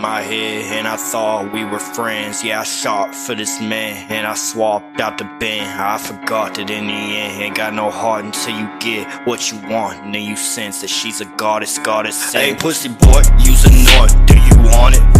man, I thought we were friends. Yeah, I shot for this man, and I swapped out the bin. I forgot that in the end, ain't got no heart until you get what you want. And then you sense that she's a goddess, goddess. Hey, pussy boy, use a note. Do you want it?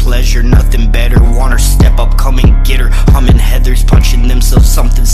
pleasure, nothing better. Want her, step up, come and get her. Humming heathers, punching themselves, something.